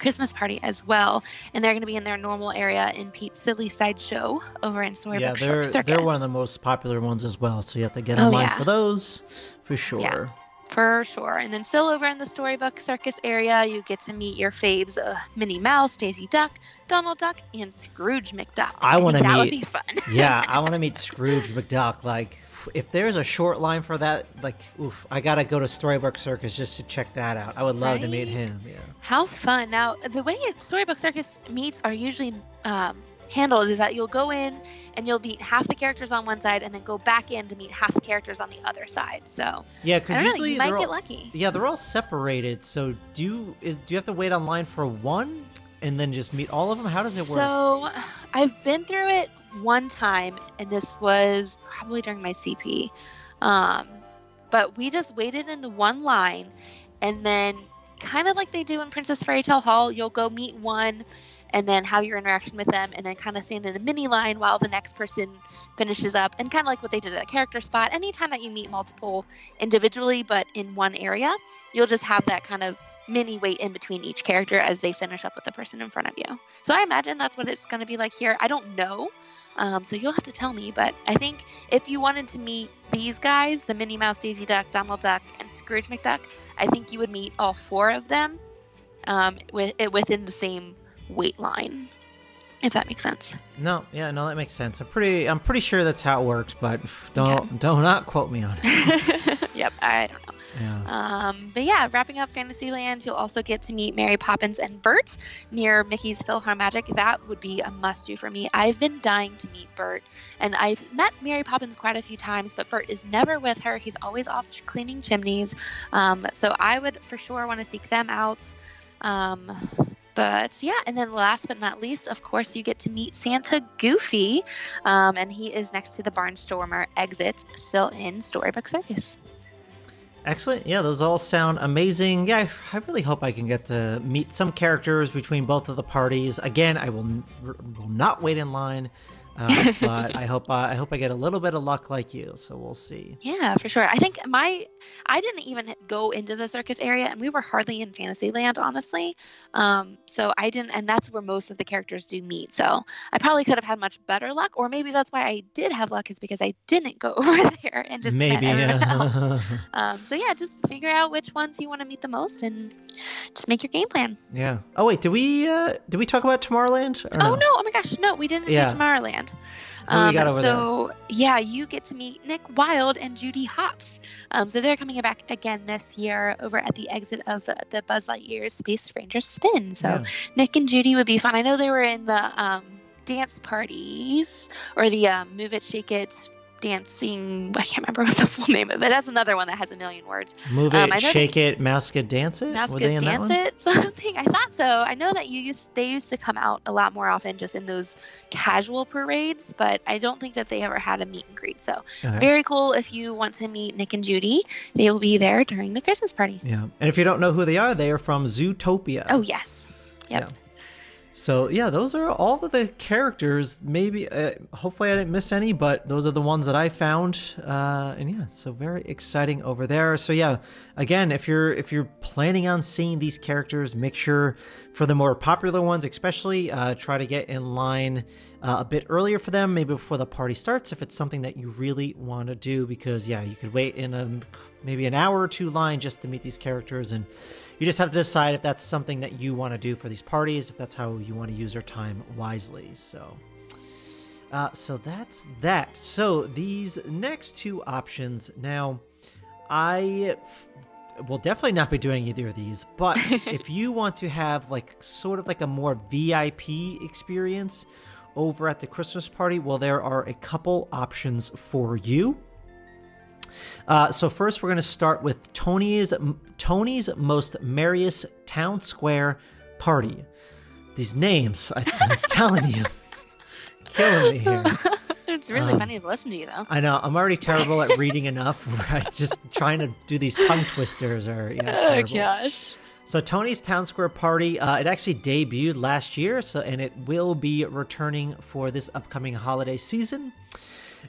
Christmas party as well. And they're going to be in their normal area in Pete's Silly Sideshow over in Storybook yeah, Short they're Circus. they're one of the most popular ones as well. So you have to get Oh, line yeah. for those for sure. Yeah, For sure. And then still over in the Storybook Circus area, you get to meet your faves uh, Minnie Mouse, Daisy Duck, Donald Duck, and Scrooge McDuck. I wanna meet. That would be fun. yeah, I want to meet Scrooge McDuck. Like, if there's a short line for that, like, oof, I gotta go to Storybook Circus just to check that out. I would love to meet him. Yeah. How fun. Now, the way Storybook Circus meets are usually um, handled is that you'll go in and you'll meet half the characters on one side and then go back in to meet half the characters on the other side. So, Yeah, because don't know, usually you might they're get lucky. yeah they're all separated. So do you is do you have to wait online for one and then just meet all of them? How does it work? So, I've been through it one time, and this was probably during my CP. Um, but we just waited in the one line, and then kind of like they do in Princess Fairy Tale Hall, you'll go meet one, and then have your interaction with them, and then kind of stand in a mini line while the next person finishes up, and kind of like what they did at character spot. Anytime that you meet multiple individually, but in one area, you'll just have that kind of mini wait in between each character as they finish up with the person in front of you. So I imagine that's what it's going to be like here. I don't know. Um, so you'll have to tell me. But I think if you wanted to meet these guys, the Minnie Mouse, Daisy Duck, Donald Duck, and Scrooge McDuck, I think you would meet all four of them um, with, within the same wait line. If that makes sense. No, yeah, no, that makes sense. I'm pretty I'm pretty sure that's how it works, but don't don't not quote me on it. yep, I don't know. Yeah. Um, but yeah, wrapping up Fantasyland, you'll also get to meet Mary Poppins and Bert near Mickey's PhilharMagic. That would be a must do for me. I've been dying to meet Bert, and I've met Mary Poppins quite a few times, but Bert is never with her. He's always off cleaning chimneys. Um, so I would for sure want to seek them out. Um, but yeah, and then last but not least, of course, you get to meet Santa Goofy, um, and he is next to the Barnstormer exit, still in Storybook Circus. Excellent. Yeah, those all sound amazing. Yeah, I, I really hope I can get to meet some characters between both of the parties. Again, I will, will not wait in line, uh, but I hope uh, I hope I get a little bit of luck like you. So we'll see. Yeah, for sure. I think my I didn't even go into the circus area, and we were hardly in Fantasyland, honestly. Um, so I didn't, and that's where most of the characters do meet. So I probably could have had much better luck, or maybe that's why I did have luck is because I didn't go over there and just met Maybe. everyone else. Um, so yeah, just figure out which ones you want to meet the most, and just make your game plan. yeah. Oh wait, did we uh did we talk about Tomorrowland? Or Oh no! Oh my gosh! No, we didn't Yeah. do Tomorrowland. We Um, so yeah, you get to meet Nick Wilde and Judy Hopps. Um, so they're coming back again this year over at the exit of the, the Buzz Lightyear Space Ranger Spin. So Yeah. Nick and Judy would be fun. I know they were in the um, dance parties or the um, Move It, Shake It dancing. I can't remember what the full name of it. That's another one that has a million words. Move it, Um, I know shake it, mouse it, dance it. Mouse Were Good they in that Dance? It something. I thought so. I know that you used they used to come out a lot more often just in those casual parades, but I don't think that they ever had a meet and greet. So Okay. very cool if you want to meet Nick and Judy. They will be there during the Christmas party. Yeah. And if you don't know who they are, they are from Zootopia. Oh yes. Yep. So yeah, those are all of the characters. Maybe, uh, hopefully, I didn't miss any, but those are the ones that I found. Uh, and yeah, so very exciting over there. So yeah, again, if you're if you're planning on seeing these characters, make sure for the more popular ones, especially, uh, try to get in line uh, a bit earlier for them, maybe before the party starts, if it's something that you really want to do. Because yeah, you could wait in a maybe an hour or two line just to meet these characters and you just have to decide if that's something that you want to do for these parties, if that's how you want to use your time wisely. So, uh, so that's that. So these next two options now, I f- will definitely not be doing either of these. But if you want to have like sort of like a more VIP experience over at the Christmas party, well, there are a couple options for you. Uh, so first, we're going to start with Tony's Tony's most merriest town square party. These names, I, am telling you, killing me here. It's really um, funny to listen to you, though. I know. I'm already terrible at reading enough. Right? Just trying to do these tongue twisters are yeah, oh gosh. So Tony's Town Square Party, uh, it actually debuted last year, so and it will be returning for this upcoming holiday season.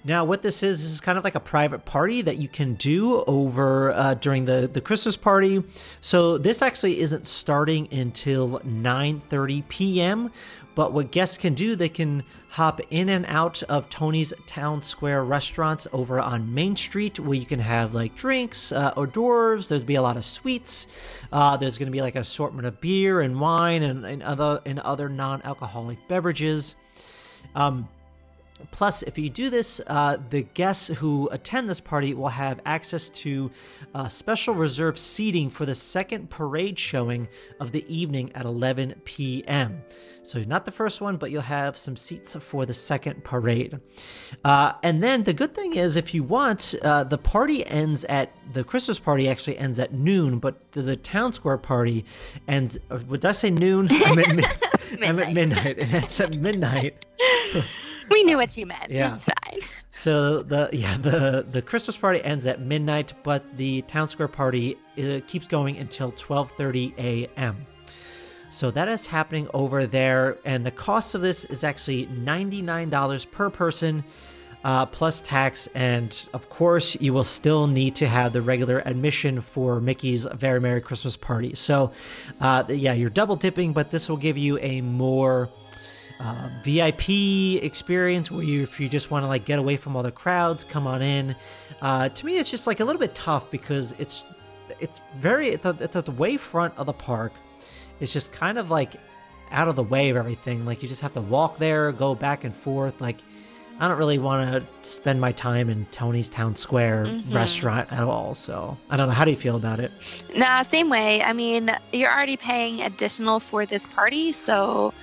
Now, what this is, this is kind of like a private party that you can do over uh, during the, the Christmas party. So this actually isn't starting until 9:30 p.m. But what guests can do, they can hop in and out of Tony's Town Square restaurants over on Main Street, where you can have like drinks, uh, hors d'oeuvres. There's be a lot of sweets. Uh, there's going to be like an assortment of beer and wine and, and other and other non-alcoholic beverages. Um, Plus, if you do this, uh, the guests who attend this party will have access to uh, special reserved seating for the second parade showing of the evening at 11 p.m. So, not the first one, but you'll have some seats for the second parade. Uh, and then the good thing is, if you want, uh, the party ends at the Christmas party actually ends at noon, but the, the town square party ends. Uh, would I say noon? I'm at, mi- I'm at midnight, and it's at midnight. We knew what you meant. Yeah. It's fine. So the yeah the the Christmas party ends at midnight, but the town square party uh, keeps going until 12:30 a.m. So that is happening over there, and the cost of this is actually $99 per person. Uh, plus tax, and of course, you will still need to have the regular admission for Mickey's Very Merry Christmas Party. So, uh, yeah, you're double tipping, but this will give you a more uh, VIP experience where you, if you just want to like get away from all the crowds, come on in. Uh, to me, it's just like a little bit tough because it's it's very it's at, the, way front of the park. It's just kind of like out of the way of everything. Like you just have to walk there, go back and forth. Like I don't really want to spend my time in Tony's Town Square mm-hmm. restaurant at all. So I don't know. How do you feel about it? Nah, same way. I mean, you're already paying additional for this party, so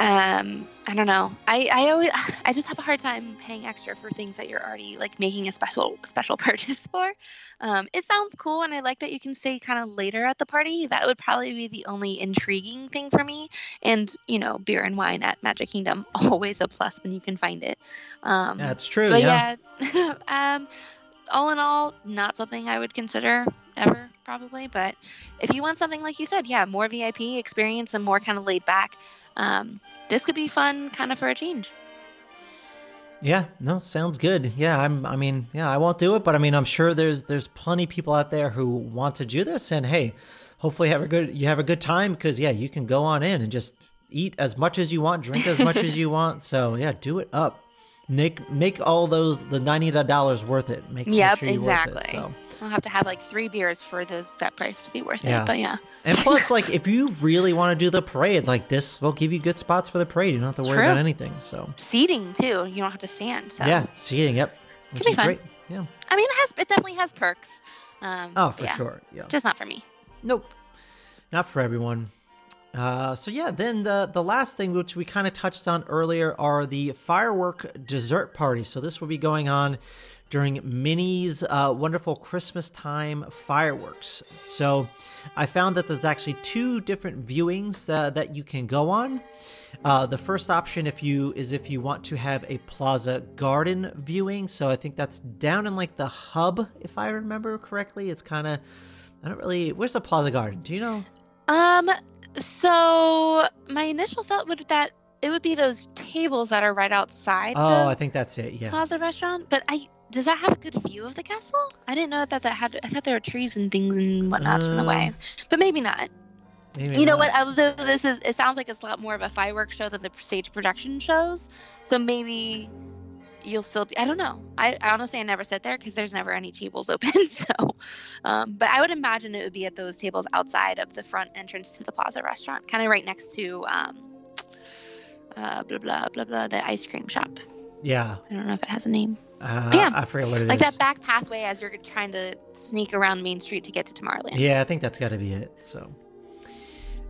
um i don't know. I i always i just have a hard time paying extra for things that you're already like making a special special purchase for. Um it sounds cool and i like that you can stay kind of later at the party. That would probably be the only intriguing thing for me. And you know beer and wine at magic kingdom always a plus when you can find it. Um that's true but yeah, yeah um all in all not something i would consider ever probably. But if you want something like you said yeah more vip experience and more kind of laid back um, this could be fun kind of for a change. Yeah, no, sounds good. Yeah, I'm I mean, yeah, I won't do it, but I mean, I'm sure there's there's plenty people out there who want to do this and hey, hopefully have a good you have a good time because yeah, you can go on in and just eat as much as you want, drink as much as you want. So, yeah, do it up. Make make all those the $90 worth it. Make Yep, sure exactly. It, so. I'll have to have like three beers for the set price to be worth yeah. it. But yeah. and plus, like, if you really want to do the parade, like this will give you good spots for the parade. You don't have to worry True. about anything. So seating too. You don't have to stand. So yeah, seating. Yep. Which Could be fun. Great. Yeah. I mean, it has. It definitely has perks. Um, oh, for yeah. sure. Yeah. Just not for me. Nope. Not for everyone. Uh, so yeah, then the the last thing which we kind of touched on earlier are the firework dessert parties. So this will be going on during Minnie's uh, wonderful Christmas time fireworks. So I found that there's actually two different viewings that, that you can go on. Uh, the first option, if you is if you want to have a Plaza Garden viewing. So I think that's down in like the hub, if I remember correctly. It's kind of I don't really. Where's the Plaza Garden? Do you know? Um, So my initial thought would that it would be those tables that are right outside Oh, the I think that's it. Yeah. Plaza restaurant. But I does that have a good view of the castle? I didn't know that that had. I thought there were trees and things and whatnots in the way, Um, but maybe not. Maybe You know not. what? Although this is, it sounds like it's a lot more of a fireworks show than the stage production shows. So maybe you'll still be. I don't know. I, I honestly I never sit there because there's never any tables open. So, um, but I would imagine it would be at those tables outside of the front entrance to the Plaza restaurant, kind of right next to um, uh, blah blah blah blah, the ice cream shop. Yeah. I don't know if it has a name. Uh, Yeah. I forget what it is. like that back pathway as you're trying to sneak around Main Street to get to Tomorrowland. Yeah, I think that's got to be it. So,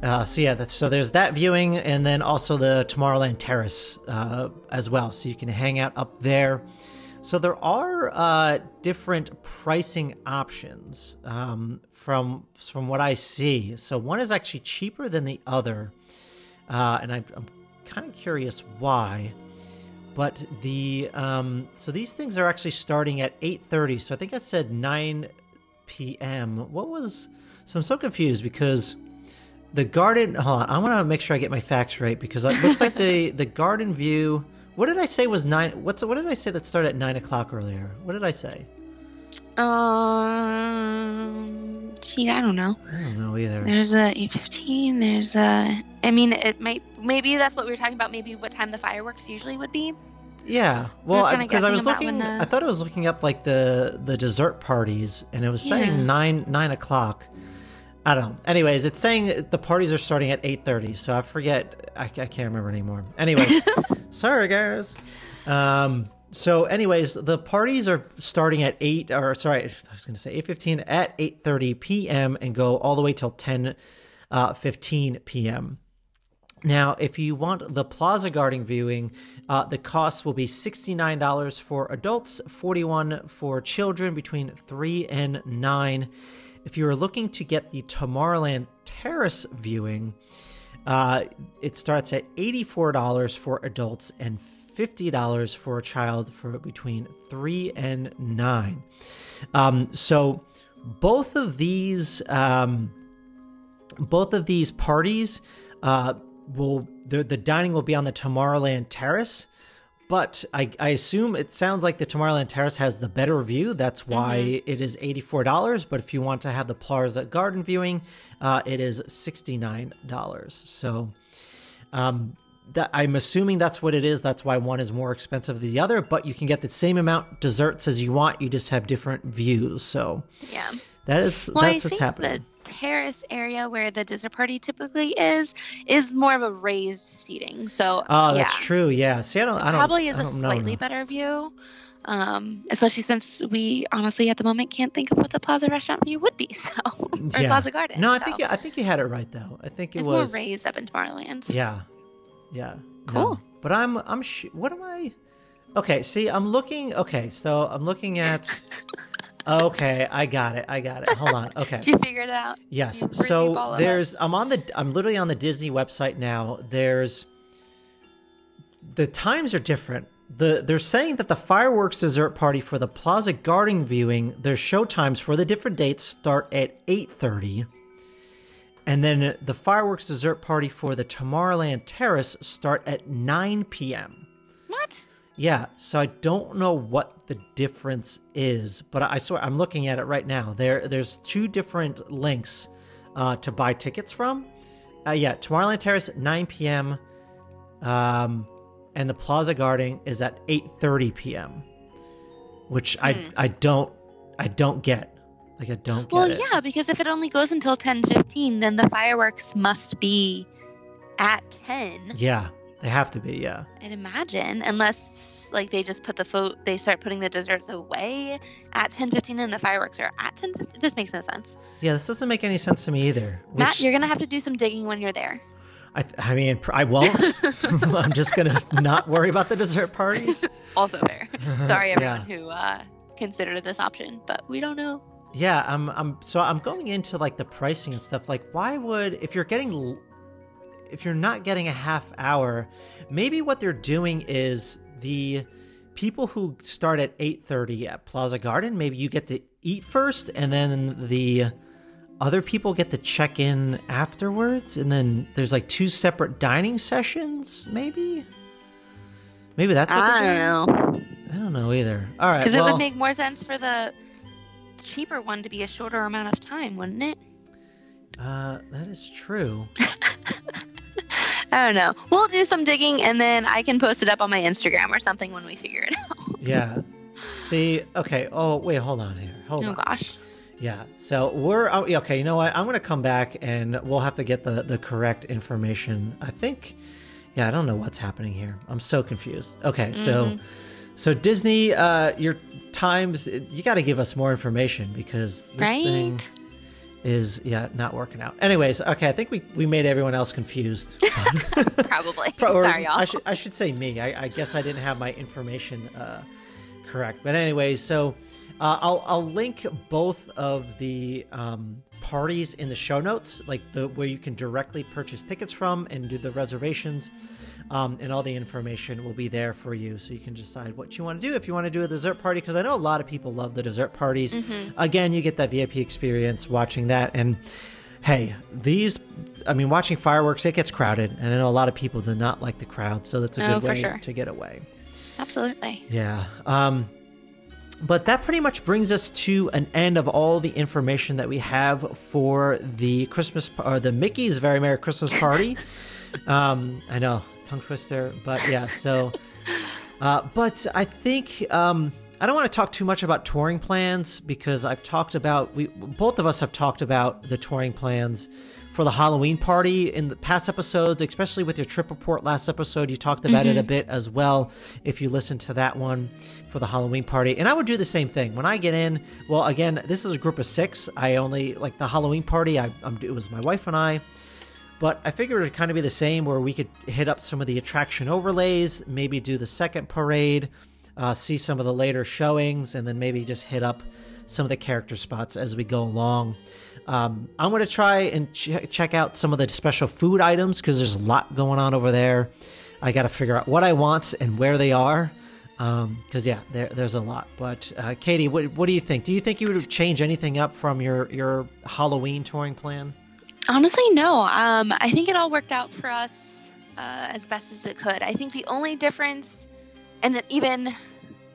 uh, so yeah, that's, so there's that viewing, and then also the Tomorrowland Terrace uh, as well. So you can hang out up there. So there are uh, different pricing options um, from from what I see. So one is actually cheaper than the other, uh, and I, I'm kind of curious why. But the um, so these things are actually starting at 8:30. So I think I said 9 p.m. What was so I'm so confused because the garden. Hold on, I want to make sure I get my facts right because it looks like the the garden view. What did I say was nine? What's what did I say that started at nine o'clock earlier? What did I say? Um, gee, I don't know. I don't know either. There's a 815. There's a. I mean, it might. Maybe that's what we were talking about. Maybe what time the fireworks usually would be. Yeah, well, We're I- because I was looking, the- I thought I was looking up like the the dessert parties, and it was saying Yeah. nine nine o'clock. I don't know. Anyways, it's saying the parties are starting at eight thirty, so I forget. I, I can't remember anymore. Anyways, sorry guys. Um. So, anyways, the parties are starting at eight, or sorry, I was going to say eight fifteen at eight thirty p.m. and go all the way till ten uh, fifteen p.m. Now, if you want the Plaza Garden viewing, uh, the cost will be $69 for adults, 41 for children between 3 and 9. If you are looking to get the Tomorrowland Terrace viewing, uh, it starts at $84 for adults and $50 for a child for between 3 and 9. Um, so both of these um, both of these parties uh, will the the dining will be on the Tomorrowland Terrace, but I, I assume it sounds like the Tomorrowland Terrace has the better view. That's why it is eighty four dollars. But if you want to have the Plaza Garden viewing, uh, it is sixty nine dollars. So. Um, that I'm assuming that's what it is. That's why one is more expensive than the other, but you can get the same amount desserts as you want. You just have different views. So Yeah. that is Well, that's I what's happening. the terrace area where the dessert party typically is is more of a raised seating. So Oh, that's yeah, true. Yeah. See, I don't. I don't. probably is a don't know slightly now. better view. Um, especially since we honestly at the moment can't think of what the Plaza restaurant view would be. So or Yeah. Plaza Garden. No, I so think you, I think you had it right though. I think it it's was. more raised up in Tomorrowland. Yeah. Yeah. No. Cool. But I'm I'm sh- what am I? Okay. See, I'm looking. Okay, so I'm looking at. Okay, I got it. I got it. Hold on. Okay. Did you figure it out? Yes. So there's I'm on the I'm literally on the Disney website now. There's the times are different. The they're saying that the fireworks dessert party for the Plaza Garden viewing, their show times for the different dates start at 8:30. And then the fireworks dessert party for the Tomorrowland Terrace start at 9 p.m. Yeah, so I don't know what the difference is, but I swear I'm looking at it right now. There, there's two different links uh, to buy tickets from. Uh, yeah, Tomorrowland Terrace at 9 p.m. Um, and the Plaza Garden is at 8:30 p.m. Which I I don't I don't get. Like I don't get Well, it. yeah, because if it only goes until ten fifteen, then the fireworks must be at ten. Yeah, they have to be. Yeah. I'd imagine, unless like they just put the fo- they start putting the desserts away at ten fifteen, and the fireworks are at ten. This makes no sense. Yeah, this doesn't make any sense to me either. Matt, you're gonna have to do some digging when you're there. I, th- I mean, I won't. I'm just gonna not worry about the dessert parties. Also fair. Sorry, Yeah. everyone who uh, considered this option, but we don't know. Yeah, I'm. I'm. So I'm going into like the pricing and stuff. Like, why would if you're getting, if you're not getting a half hour, maybe what they're doing is the people who start at 8:30 at Plaza Garden. Maybe you get to eat first, and then the other people get to check in afterwards, and then there's like two separate dining sessions, maybe. Maybe that's what I don't doing? know. I don't know either. All right, Because it would make more sense for the cheaper one to be a shorter amount of time, wouldn't it? uh, that is true. I don't know. We'll do some digging and then I can post it up on my Instagram or something when we figure it out. Yeah. See, okay. Oh, wait, hold on here. Hold Oh on. gosh. Yeah. So we're oh, okay. You know what? I'm gonna come back and we'll have to get the the correct information. I think. Yeah, I don't know what's happening here. I'm so confused. Okay, so Mm-hmm. so Disney, uh, your times. You got to give us more information because this Right? thing is yeah not working out. Anyways, okay. I think we we made everyone else confused. Probably. Pro- Sorry, y'all. I should I should say me. I, I guess I didn't have my information uh, correct. But anyways, so uh, I'll I'll link both of the um, parties in the show notes, like the where you can directly purchase tickets from and do the reservations. Um, and all the information will be there for you, so you can decide what you want to do. If you want to do a dessert party, because I know a lot of people love the dessert parties. Again, you get that VIP experience watching that, and hey, these, I mean, watching fireworks, it gets crowded, and I know a lot of people do not like the crowd, so that's a Oh, good way sure. to get away. Absolutely. Yeah. Um, but that pretty much brings us to an end of all the information that we have for the Christmas or the Mickey's Very Merry Christmas Party. um, I know, tongue twister, but yeah. So, uh, but I think um, I don't want to talk too much about touring plans because I've talked about we both of us have talked about the touring plans for the Halloween party in the past episodes, especially with your trip report last episode. You talked about it a bit as well. If you listen to that one for the Halloween party, and I would do the same thing when I get in. Well, again, this is a group of six. I only like the Halloween party. I um, it was my wife and I. But I figured it'd kind of be the same where we could hit up some of the attraction overlays, maybe do the second parade, uh, see some of the later showings, and then maybe just hit up some of the character spots as we go along. Um, I'm going to try and ch- check out some of the special food items because there's a lot going on over there. I got to figure out what I want and where they are. Because yeah, there, there's a lot. But uh, Katie, what, what do you think? Do you think you would change anything up from your your Halloween touring plan? Honestly, no. Um, I think it all worked out for us uh, as best as it could. I think the only difference, and even,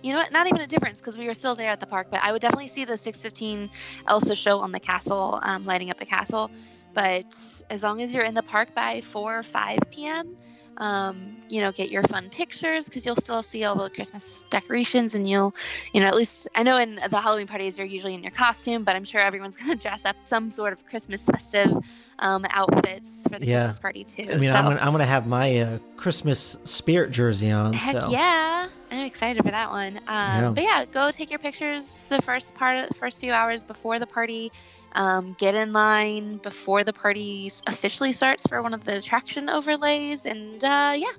you know what, not even a difference because we were still there at the park, but I would definitely see the 615 Elsa show on the castle, um, lighting up the castle. But as long as you're in the park by 4 or 5 p.m., um, you know, get your fun pictures because you'll still see all the Christmas decorations and you'll, you know, at least I know in the Halloween parties you're usually in your costume, but I'm sure everyone's going to dress up some sort of Christmas festive um, outfits for the Yeah. Christmas party too. I mean, so, I'm gonna, I'm gonna have my uh, Christmas spirit jersey on. heck so yeah, I'm excited for that one. Um, Yeah. But yeah, go take your pictures the first part, of the first few hours before the party. Um, get in line before the party officially starts for one of the attraction overlays, and uh, yeah,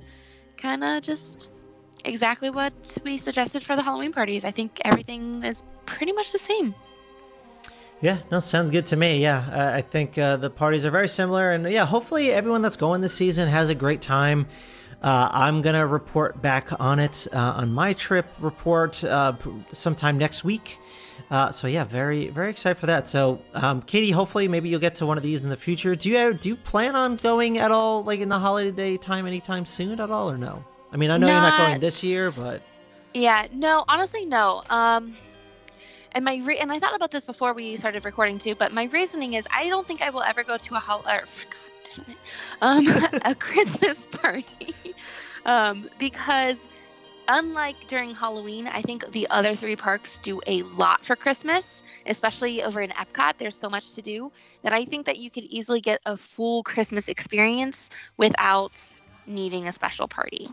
kind of just exactly what we suggested for the Halloween parties. I think everything is pretty much the same. Yeah, no, sounds good to me. Yeah, uh, I think uh, the parties are very similar, and yeah, hopefully everyone that's going this season has a great time. Uh, I'm gonna report back on it uh, on my trip report uh, sometime next week. Uh, so yeah, very very excited for that. So um, Katie, hopefully maybe you'll get to one of these in the future. Do you do you plan on going at all, like in the holiday day time, anytime soon at all, or no? I mean, I know you're not going this year, but Yeah, no, honestly, no. Um, and my re- and I thought about this before we started recording too, but my reasoning is I don't think I will ever go to a hol- or, God damn it, um, a Christmas party, um, because unlike during Halloween, I think the other three parks do a lot for Christmas, especially over in Epcot. There's so much to do that I think that you could easily get a full Christmas experience without needing a special party.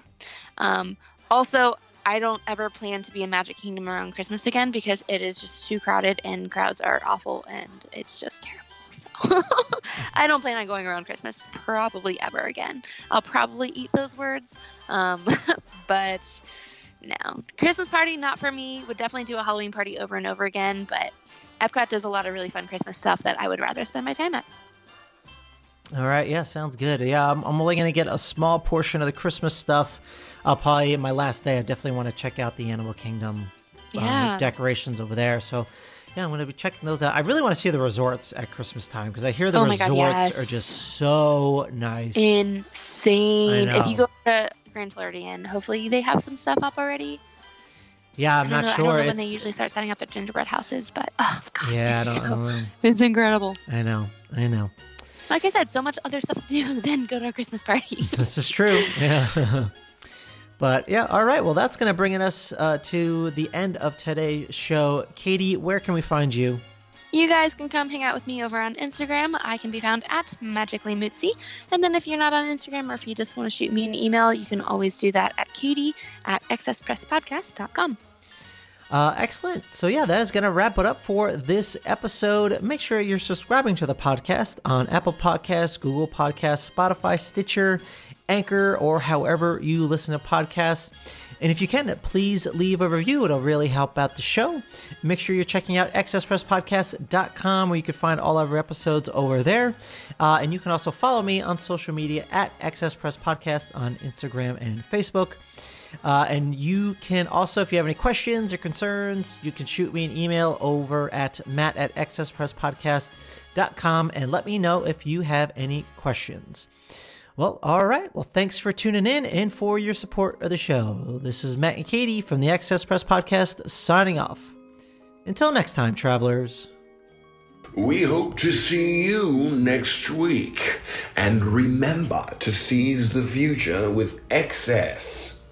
Um, also, I don't ever plan to be in Magic Kingdom around Christmas again because it is just too crowded and crowds are awful and it's just terrible. So I don't plan on going around Christmas probably ever again. I'll probably eat those words, um, but no. Christmas party, not for me. Would definitely do a Halloween party over and over again, but Epcot does a lot of really fun Christmas stuff that I would rather spend my time at. All right, yeah, sounds good. Yeah, I'm, I'm only going to get a small portion of the Christmas stuff. I'll probably, my last day, I definitely want to check out the Animal Kingdom uh, Yeah. decorations over there. So, yeah, I'm going to be checking those out. I really want to see the resorts at Christmas time because I hear the Oh resorts God, yes. are just so nice. Insane. If you go to Grand Floridian, hopefully they have some stuff up already. yeah, I'm don't know, sure. I don't know it's, when they usually start setting up their gingerbread houses, but oh god, yeah, I it's, don't so- know. it's incredible. I know. I know. Like I said, so much other stuff to do than go to a Christmas party. This is true. Yeah. but yeah, all right. Well, that's going to bring us uh, to the end of today's show. Katie, where can we find you? You guys can come hang out with me over on Instagram. I can be found at magicallymootsy. And then if you're not on Instagram or if you just want to shoot me an email, you can always do that at katie at excesspresspodcast.com. Uh, excellent. So, yeah, that is going to wrap it up for this episode. Make sure you're subscribing to the podcast on Apple Podcasts, Google Podcasts, Spotify, Stitcher, Anchor, or however you listen to podcasts. And if you can, please leave a review. It'll really help out the show. Make sure you're checking out excesspresspodcast.com where you can find all of our episodes over there. Uh, and you can also follow me on social media at Excess on Instagram and Facebook. Uh, and you can also, if you have any questions or concerns, you can shoot me an email over at matt at excesspresspodcast.com and let me know if you have any questions. Well, all right. Well, thanks for tuning in and for your support of the show. This is Matt and Katie from the Excess Press Podcast signing off. Until next time, travelers. We hope to see you next week. And remember to seize the future with excess.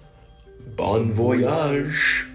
Bon voyage.